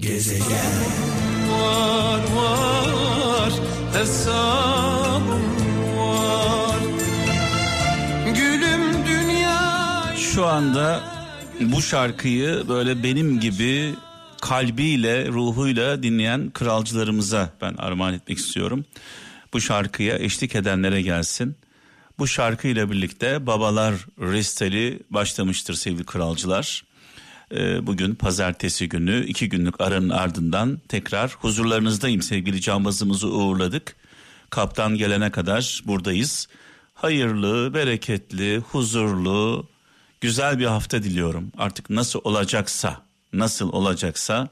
Gezegen Var var hesabım var Gülüm dünya Şu anda bu şarkıyı böyle benim gibi kalbiyle, ruhuyla dinleyen kralcılarımıza ben armağan etmek istiyorum. Bu şarkıya eşlik edenlere gelsin. Bu şarkıyla birlikte babalar resteli başlamıştır sevgili kralcılar. Ee, bugün pazartesi günü iki günlük aranın ardından tekrar huzurlarınızdayım sevgili cambazımızı uğurladık. Kaptan gelene kadar buradayız. Hayırlı, bereketli, huzurlu, güzel bir hafta diliyorum. Artık nasıl olacaksa, nasıl olacaksa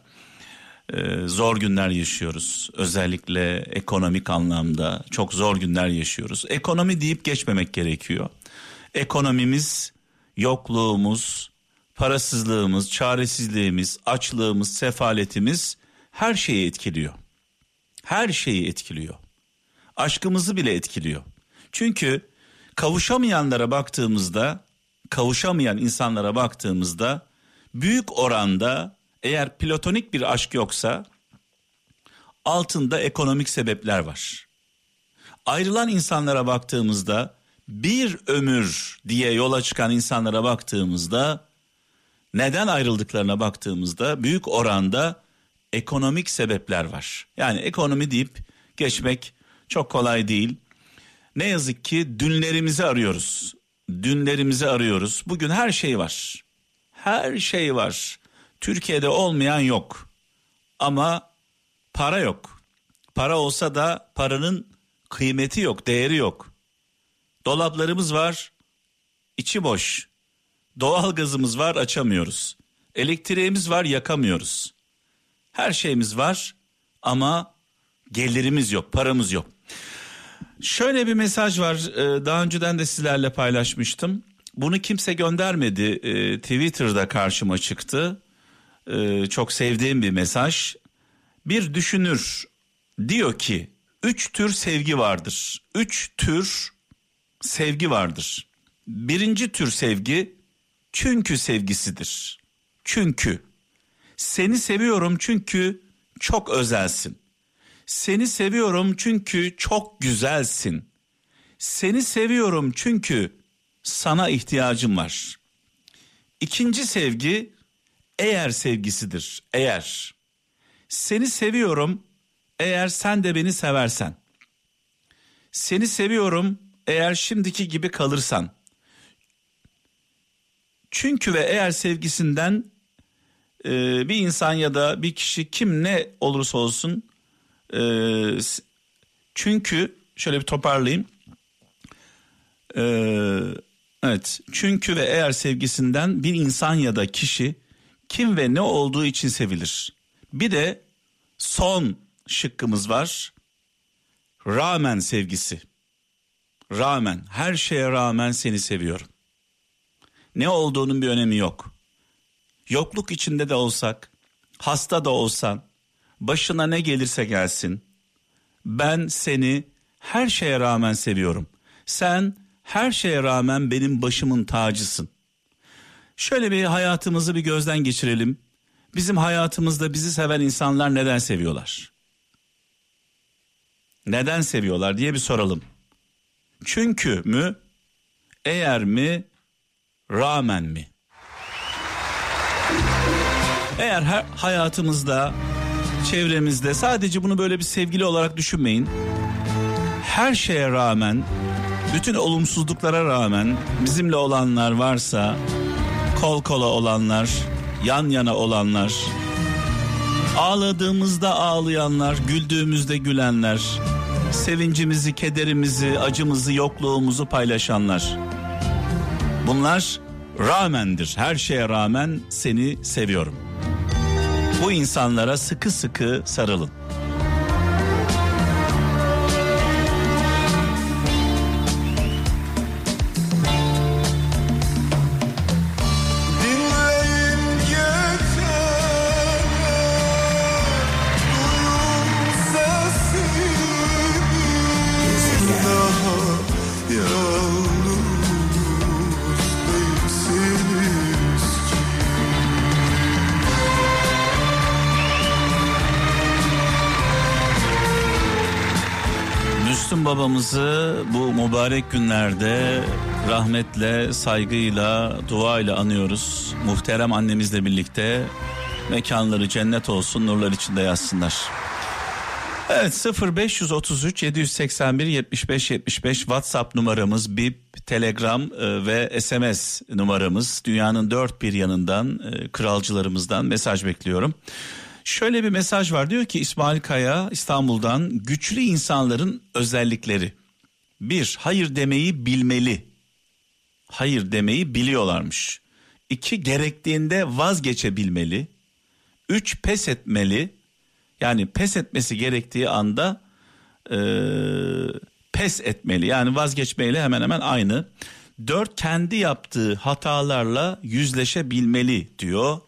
e, zor günler yaşıyoruz. Özellikle ekonomik anlamda çok zor günler yaşıyoruz. Ekonomi deyip geçmemek gerekiyor. Ekonomimiz, yokluğumuz, parasızlığımız, çaresizliğimiz, açlığımız, sefaletimiz her şeyi etkiliyor. Her şeyi etkiliyor. Aşkımızı bile etkiliyor. Çünkü kavuşamayanlara baktığımızda, kavuşamayan insanlara baktığımızda büyük oranda eğer platonik bir aşk yoksa altında ekonomik sebepler var. Ayrılan insanlara baktığımızda bir ömür diye yola çıkan insanlara baktığımızda neden ayrıldıklarına baktığımızda büyük oranda ekonomik sebepler var. Yani ekonomi deyip geçmek çok kolay değil. Ne yazık ki dünlerimizi arıyoruz. Dünlerimizi arıyoruz. Bugün her şey var. Her şey var. Türkiye'de olmayan yok. Ama para yok. Para olsa da paranın kıymeti yok, değeri yok. Dolaplarımız var, içi boş. Doğal gazımız var, açamıyoruz. Elektriğimiz var, yakamıyoruz. Her şeyimiz var ama gelirimiz yok, paramız yok. Şöyle bir mesaj var. Ee, daha önceden de sizlerle paylaşmıştım. Bunu kimse göndermedi. Ee, Twitter'da karşıma çıktı. Ee, çok sevdiğim bir mesaj. Bir düşünür diyor ki üç tür sevgi vardır. Üç tür sevgi vardır. Birinci tür sevgi çünkü sevgisidir. Çünkü seni seviyorum çünkü çok özelsin. Seni seviyorum çünkü çok güzelsin. Seni seviyorum çünkü sana ihtiyacım var. İkinci sevgi eğer sevgisidir. Eğer seni seviyorum eğer sen de beni seversen. Seni seviyorum eğer şimdiki gibi kalırsan. Çünkü ve eğer sevgisinden e, bir insan ya da bir kişi kim ne olursa olsun e, çünkü şöyle bir toparlayayım. E, evet çünkü ve eğer sevgisinden bir insan ya da kişi kim ve ne olduğu için sevilir. Bir de son şıkkımız var. Rağmen sevgisi. Rağmen her şeye rağmen seni seviyorum. Ne olduğunun bir önemi yok. Yokluk içinde de olsak, hasta da olsan, başına ne gelirse gelsin. Ben seni her şeye rağmen seviyorum. Sen her şeye rağmen benim başımın tacısın. Şöyle bir hayatımızı bir gözden geçirelim. Bizim hayatımızda bizi seven insanlar neden seviyorlar? Neden seviyorlar diye bir soralım. Çünkü mü? Eğer mi? Rağmen mi? Eğer her hayatımızda, çevremizde sadece bunu böyle bir sevgili olarak düşünmeyin. Her şeye rağmen, bütün olumsuzluklara rağmen bizimle olanlar varsa, kol kola olanlar, yan yana olanlar, ağladığımızda ağlayanlar, güldüğümüzde gülenler, sevincimizi, kederimizi, acımızı, yokluğumuzu paylaşanlar. Bunlar rağmendir. Her şeye rağmen seni seviyorum. Bu insanlara sıkı sıkı sarılın. Babamızı bu mübarek günlerde rahmetle, saygıyla, duayla anıyoruz. Muhterem annemizle birlikte mekanları cennet olsun, nurlar içinde yazsınlar. Evet 0533 781 75 75 WhatsApp numaramız, BIP, Telegram e, ve SMS numaramız. Dünyanın dört bir yanından e, kralcılarımızdan mesaj bekliyorum. Şöyle bir mesaj var diyor ki İsmail Kaya İstanbul'dan güçlü insanların özellikleri. Bir, hayır demeyi bilmeli. Hayır demeyi biliyorlarmış. İki, gerektiğinde vazgeçebilmeli. Üç, pes etmeli. Yani pes etmesi gerektiği anda e, pes etmeli. Yani vazgeçmeyle hemen hemen aynı. Dört, kendi yaptığı hatalarla yüzleşebilmeli diyor.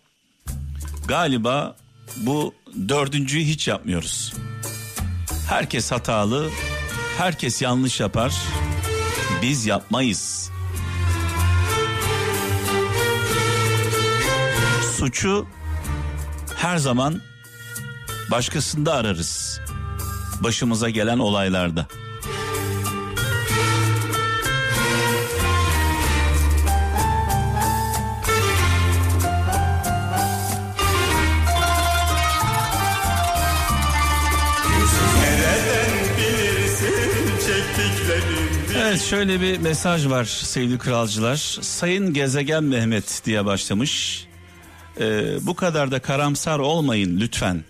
Galiba bu dördüncüyü hiç yapmıyoruz. Herkes hatalı, herkes yanlış yapar. Biz yapmayız. Suçu her zaman başkasında ararız. Başımıza gelen olaylarda. Evet şöyle bir mesaj var sevgili kralcılar. Sayın Gezegen Mehmet diye başlamış. Ee, bu kadar da karamsar olmayın lütfen.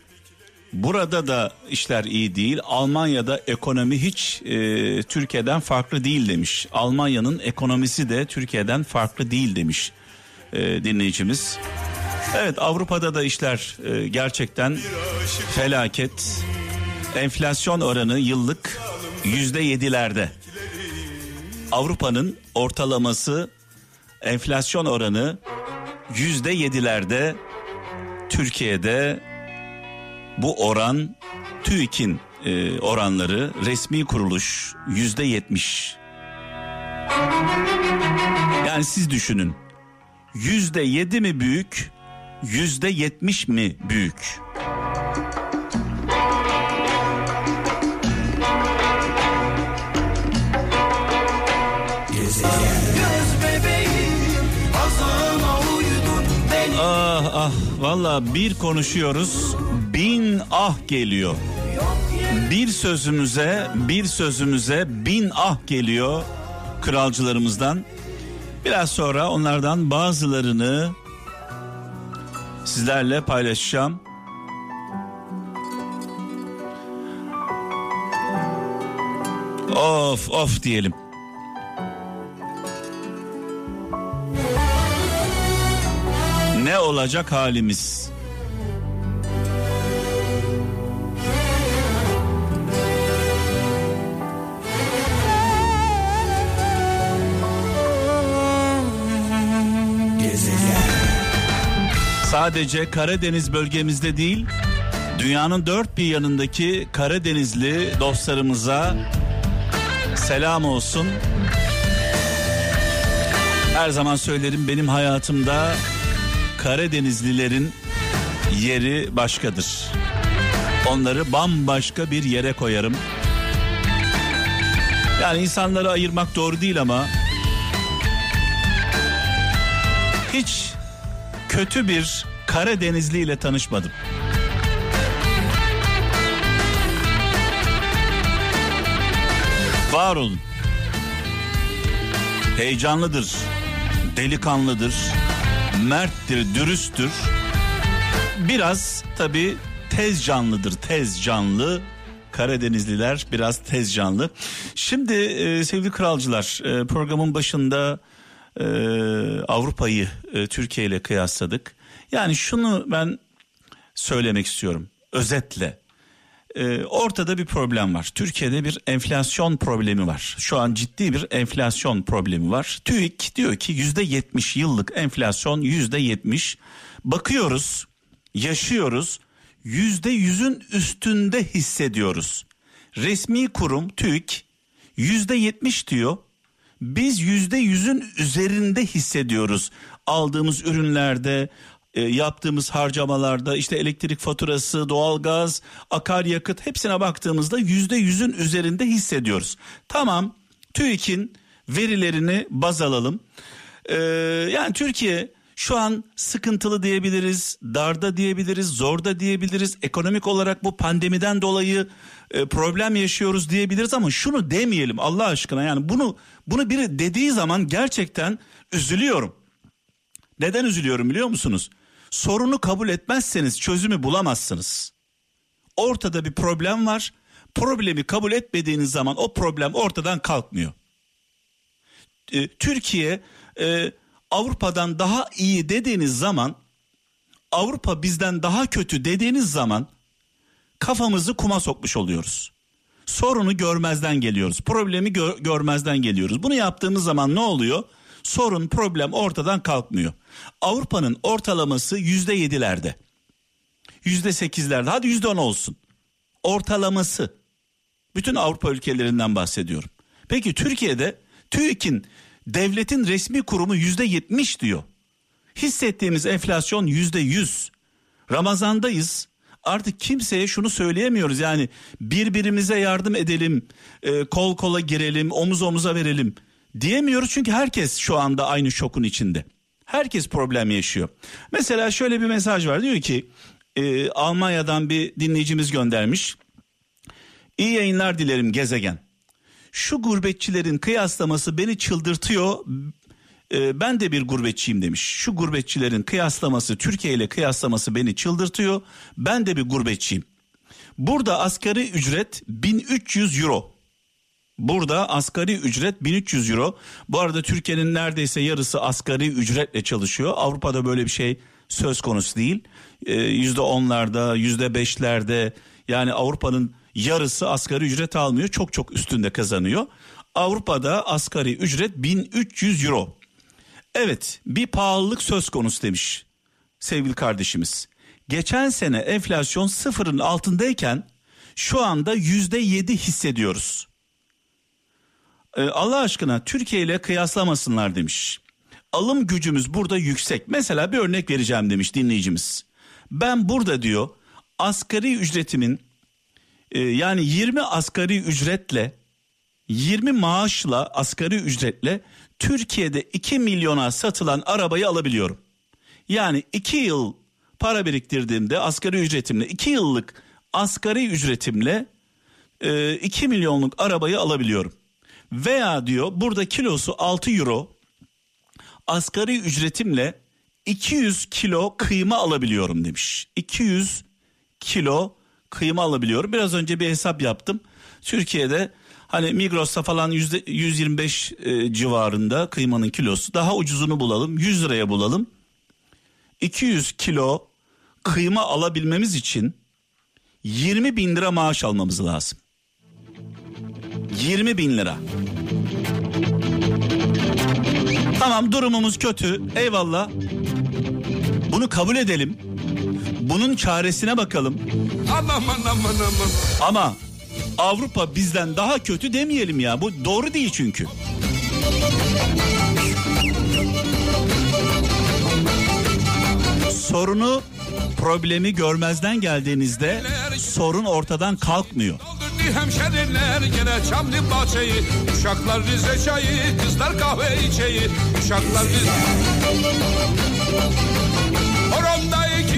Burada da işler iyi değil. Almanya'da ekonomi hiç e, Türkiye'den farklı değil demiş. Almanya'nın ekonomisi de Türkiye'den farklı değil demiş e, dinleyicimiz. Evet Avrupa'da da işler e, gerçekten felaket. Enflasyon oranı yıllık yüzde yedilerde. Avrupa'nın ortalaması enflasyon oranı yüzde yedilerde. Türkiye'de bu oran TÜİK'in e, oranları resmi kuruluş yüzde yetmiş. Yani siz düşünün yüzde yedi mi büyük yüzde yetmiş mi büyük? Ah valla bir konuşuyoruz bin ah geliyor. Bir sözümüze bir sözümüze bin ah geliyor kralcılarımızdan. Biraz sonra onlardan bazılarını sizlerle paylaşacağım. Of of diyelim. Olacak halimiz? Sadece Karadeniz bölgemizde değil, dünyanın dört bir yanındaki Karadenizli dostlarımıza selam olsun. Her zaman söylerim benim hayatımda Karadenizlilerin yeri başkadır. Onları bambaşka bir yere koyarım. Yani insanları ayırmak doğru değil ama hiç kötü bir Karadenizli ile tanışmadım. Var olun. Heyecanlıdır, delikanlıdır, merttir, dürüsttür. Biraz tabi tez canlıdır, tez canlı. Karadenizliler biraz tez canlı. Şimdi e, sevgili kralcılar e, programın başında e, Avrupa'yı e, Türkiye ile kıyasladık. Yani şunu ben söylemek istiyorum özetle. E, ortada bir problem var. Türkiye'de bir enflasyon problemi var. Şu an ciddi bir enflasyon problemi var. TÜİK diyor ki yüzde yetmiş yıllık enflasyon yüzde yetmiş. Bakıyoruz, yaşıyoruz. Yüzde yüzün üstünde hissediyoruz. Resmi kurum TÜİK yüzde yetmiş diyor. Biz yüzde yüzün üzerinde hissediyoruz. Aldığımız ürünlerde, e, yaptığımız harcamalarda işte elektrik faturası, doğalgaz, akaryakıt hepsine baktığımızda yüzde yüzün üzerinde hissediyoruz. Tamam TÜİK'in verilerini baz alalım. Ee, yani Türkiye şu an sıkıntılı diyebiliriz, darda diyebiliriz, zorda diyebiliriz. Ekonomik olarak bu pandemiden dolayı e, problem yaşıyoruz diyebiliriz ama şunu demeyelim Allah aşkına. Yani bunu bunu biri dediği zaman gerçekten üzülüyorum. Neden üzülüyorum biliyor musunuz? Sorunu kabul etmezseniz çözümü bulamazsınız. Ortada bir problem var. Problemi kabul etmediğiniz zaman o problem ortadan kalkmıyor. Ee, Türkiye e, Avrupa'dan daha iyi dediğiniz zaman Avrupa bizden daha kötü dediğiniz zaman kafamızı kuma sokmuş oluyoruz. Sorunu görmezden geliyoruz. Problemi gör, görmezden geliyoruz. Bunu yaptığımız zaman ne oluyor? Sorun, problem ortadan kalkmıyor. Avrupa'nın ortalaması yüzde yedilerde. Yüzde sekizlerde. Hadi yüzde on olsun. Ortalaması. Bütün Avrupa ülkelerinden bahsediyorum. Peki Türkiye'de TÜİK'in devletin resmi kurumu yüzde yetmiş diyor. Hissettiğimiz enflasyon yüzde yüz. Ramazandayız. Artık kimseye şunu söyleyemiyoruz yani birbirimize yardım edelim, e, kol kola girelim, omuz omuza verelim diyemiyoruz çünkü herkes şu anda aynı şokun içinde. Herkes problem yaşıyor. Mesela şöyle bir mesaj var diyor ki e, Almanya'dan bir dinleyicimiz göndermiş. İyi yayınlar dilerim gezegen. Şu gurbetçilerin kıyaslaması beni çıldırtıyor. E, ben de bir gurbetçiyim demiş. Şu gurbetçilerin kıyaslaması Türkiye ile kıyaslaması beni çıldırtıyor. Ben de bir gurbetçiyim. Burada asgari ücret 1300 euro. Burada asgari ücret 1300 euro. Bu arada Türkiye'nin neredeyse yarısı asgari ücretle çalışıyor. Avrupa'da böyle bir şey söz konusu değil. Yüzde onlarda, yüzde beşlerde yani Avrupa'nın yarısı asgari ücret almıyor. Çok çok üstünde kazanıyor. Avrupa'da asgari ücret 1300 euro. Evet bir pahalılık söz konusu demiş sevgili kardeşimiz. Geçen sene enflasyon sıfırın altındayken şu anda yüzde yedi hissediyoruz. Ee, Allah aşkına Türkiye ile kıyaslamasınlar demiş. Alım gücümüz burada yüksek. Mesela bir örnek vereceğim demiş dinleyicimiz. Ben burada diyor asgari ücretimin e, yani 20 asgari ücretle 20 maaşla asgari ücretle Türkiye'de 2 milyona satılan arabayı alabiliyorum. Yani 2 yıl para biriktirdiğimde asgari ücretimle 2 yıllık asgari ücretimle e, 2 milyonluk arabayı alabiliyorum. Veya diyor burada kilosu 6 euro asgari ücretimle 200 kilo kıyma alabiliyorum demiş. 200 kilo kıyma alabiliyorum. Biraz önce bir hesap yaptım. Türkiye'de hani Migros'ta falan yüzde 125 e, civarında kıymanın kilosu. Daha ucuzunu bulalım 100 liraya bulalım. 200 kilo kıyma alabilmemiz için 20 bin lira maaş almamız lazım. 20 bin lira. Tamam durumumuz kötü eyvallah. Bunu kabul edelim. Bunun çaresine bakalım. Aman aman aman. Ama Avrupa bizden daha kötü demeyelim ya. Bu doğru değil çünkü. Sorunu problemi görmezden geldiğinizde sorun ortadan kalkmıyor. Doldurdu hemşeriler gene çamlı bahçeyi Uşaklar Rize çayı kızlar kahve içeyi Uşaklar Rize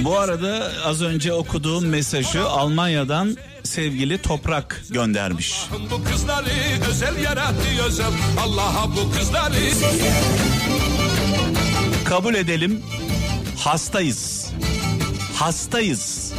Bu arada az önce okuduğum mesajı Almanya'dan sevgili Toprak göndermiş. Bu kızları özel yarattı özel Allah'a bu kızları Kabul edelim hastayız. Hastayız.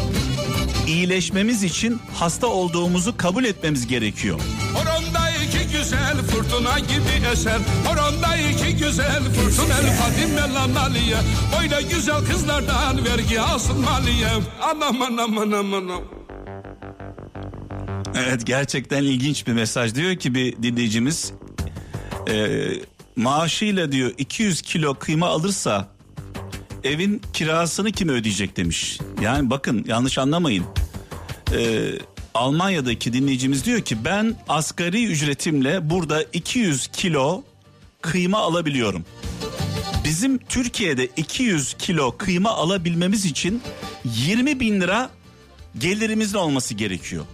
İyileşmemiz için hasta olduğumuzu kabul etmemiz gerekiyor. Horonda iki güzel fırtına gibi eser Horonda iki güzel fırtına El Fadime Lanaliye Böyle güzel kızlardan vergi alsınmalıya Aman aman aman aman Evet gerçekten ilginç bir mesaj diyor ki bir dinleyicimiz e, maaşıyla diyor 200 kilo kıyma alırsa evin kirasını kim ödeyecek demiş. Yani bakın yanlış anlamayın. E, Almanya'daki dinleyicimiz diyor ki ben asgari ücretimle burada 200 kilo kıyma alabiliyorum. Bizim Türkiye'de 200 kilo kıyma alabilmemiz için 20 bin lira gelirimizin olması gerekiyor.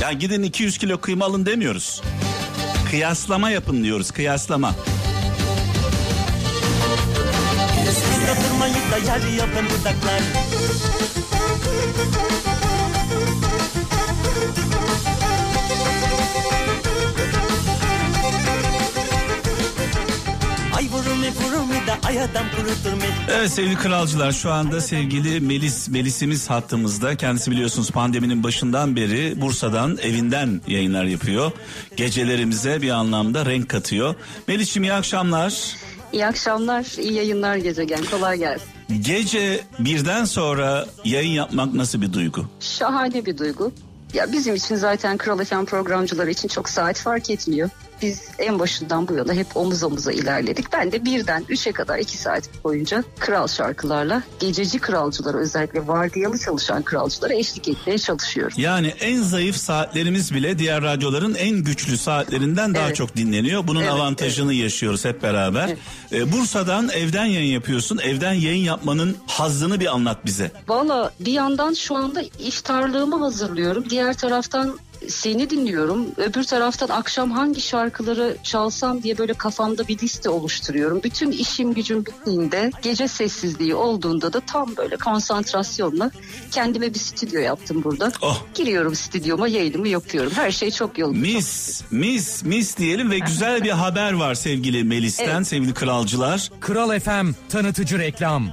Ya gidin 200 kilo kıyma alın demiyoruz. Kıyaslama yapın diyoruz kıyaslama. Yapın dudaklar. Evet sevgili kralcılar şu anda sevgili Melis Melis'imiz hattımızda. Kendisi biliyorsunuz pandeminin başından beri Bursa'dan evinden yayınlar yapıyor. Gecelerimize bir anlamda renk katıyor. Melis'ciğim iyi akşamlar. İyi akşamlar, iyi yayınlar gezegen. Kolay gelsin. Gece birden sonra yayın yapmak nasıl bir duygu? Şahane bir duygu. Ya bizim için zaten Kral FM programcıları için çok saat fark etmiyor biz en başından bu yana hep omuz omuza ilerledik. Ben de birden üçe kadar iki saat boyunca kral şarkılarla gececi kralcılara özellikle vardiyalı çalışan kralcılara eşlik etmeye çalışıyorum. Yani en zayıf saatlerimiz bile diğer radyoların en güçlü saatlerinden daha evet. çok dinleniyor. Bunun evet, avantajını evet. yaşıyoruz hep beraber. Evet. Ee, Bursa'dan evden yayın yapıyorsun. Evden yayın yapmanın hazzını bir anlat bize. Valla bir yandan şu anda iftarlığımı hazırlıyorum. Diğer taraftan seni dinliyorum. Öbür taraftan akşam hangi şarkıları çalsam diye böyle kafamda bir liste oluşturuyorum. Bütün işim gücüm bittiğinde gece sessizliği olduğunda da tam böyle konsantrasyonla kendime bir stüdyo yaptım burada. Oh. Giriyorum stüdyoma yayınımı yapıyorum. Her şey çok yolunda. Mis, mis, mis diyelim ve güzel bir haber var sevgili Melis'ten, evet. sevgili kralcılar. Kral FM tanıtıcı reklam.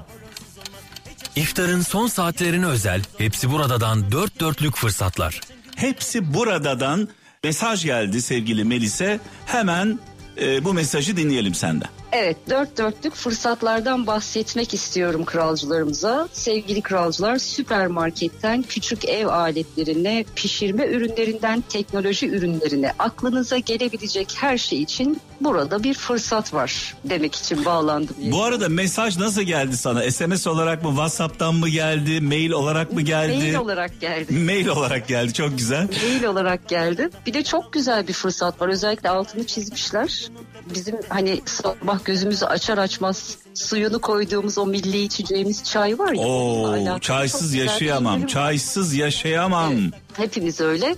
İftarın son saatlerine özel hepsi buradadan dört dörtlük fırsatlar. Hepsi buradadan mesaj geldi sevgili Melis'e. Hemen e, bu mesajı dinleyelim senden. Evet dört dörtlük fırsatlardan bahsetmek istiyorum kralcılarımıza. Sevgili kralcılar süpermarketten küçük ev aletlerine, pişirme ürünlerinden teknoloji ürünlerine aklınıza gelebilecek her şey için burada bir fırsat var demek için bağlandım. Bu arada mesaj nasıl geldi sana? SMS olarak mı, WhatsApp'tan mı geldi, mail olarak mı geldi? Mail olarak geldi. Mail olarak geldi çok güzel. Mail olarak geldi. Bir de çok güzel bir fırsat var. Özellikle altını çizmişler. Bizim hani sabah gözümüzü açar açmaz suyunu koyduğumuz o milli içeceğimiz çay var ya. Oo, çaysız yaşayamam. Çaysız yaşayamam. Evet, hepimiz öyle.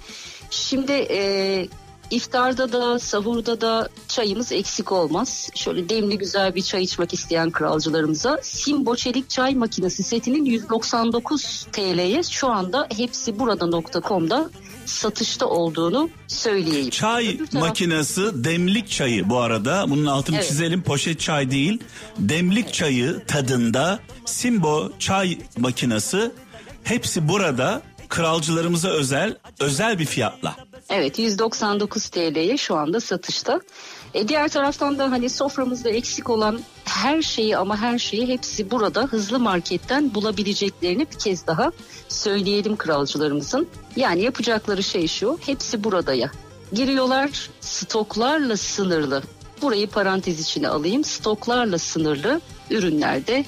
Şimdi e, iftarda da sahurda da çayımız eksik olmaz. Şöyle demli güzel bir çay içmek isteyen kralcılarımıza Simbo Çelik Çay Makinesi setinin 199 TL'ye şu anda hepsi burada.com'da satışta olduğunu söyleyeyim. Çay taraf... makinesi demlik çayı bu arada. Bunun altını evet. çizelim. Poşet çay değil. Demlik evet. çayı tadında Simbo çay makinesi hepsi burada kralcılarımıza özel özel bir fiyatla. Evet 199 TL'ye şu anda satışta. E diğer taraftan da hani soframızda eksik olan her şeyi ama her şeyi hepsi burada hızlı marketten bulabileceklerini bir kez daha söyleyelim kralcılarımızın. Yani yapacakları şey şu hepsi burada ya. Giriyorlar stoklarla sınırlı. Burayı parantez içine alayım. Stoklarla sınırlı ürünlerde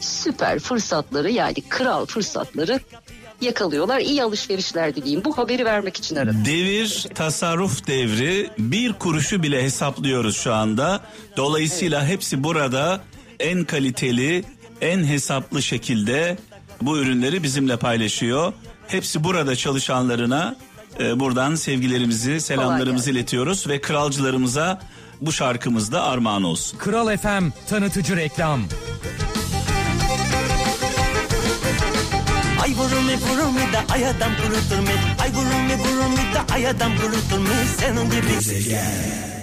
süper fırsatları yani kral fırsatları yakalıyorlar. İyi alışverişler dileyim. Bu haberi vermek için aradım. Devir tasarruf devri. Bir kuruşu bile hesaplıyoruz şu anda. Dolayısıyla evet. hepsi burada en kaliteli, en hesaplı şekilde bu ürünleri bizimle paylaşıyor. Hepsi burada çalışanlarına e, buradan sevgilerimizi, selamlarımızı iletiyoruz ve kralcılarımıza bu şarkımızda armağan olsun. Kral FM tanıtıcı reklam. Ay vurur mi vurur mu da ayadan kurutur mu? Ay vurur mi vurur mu da ayadan kurutur mu? Senin gibi. Gezegen.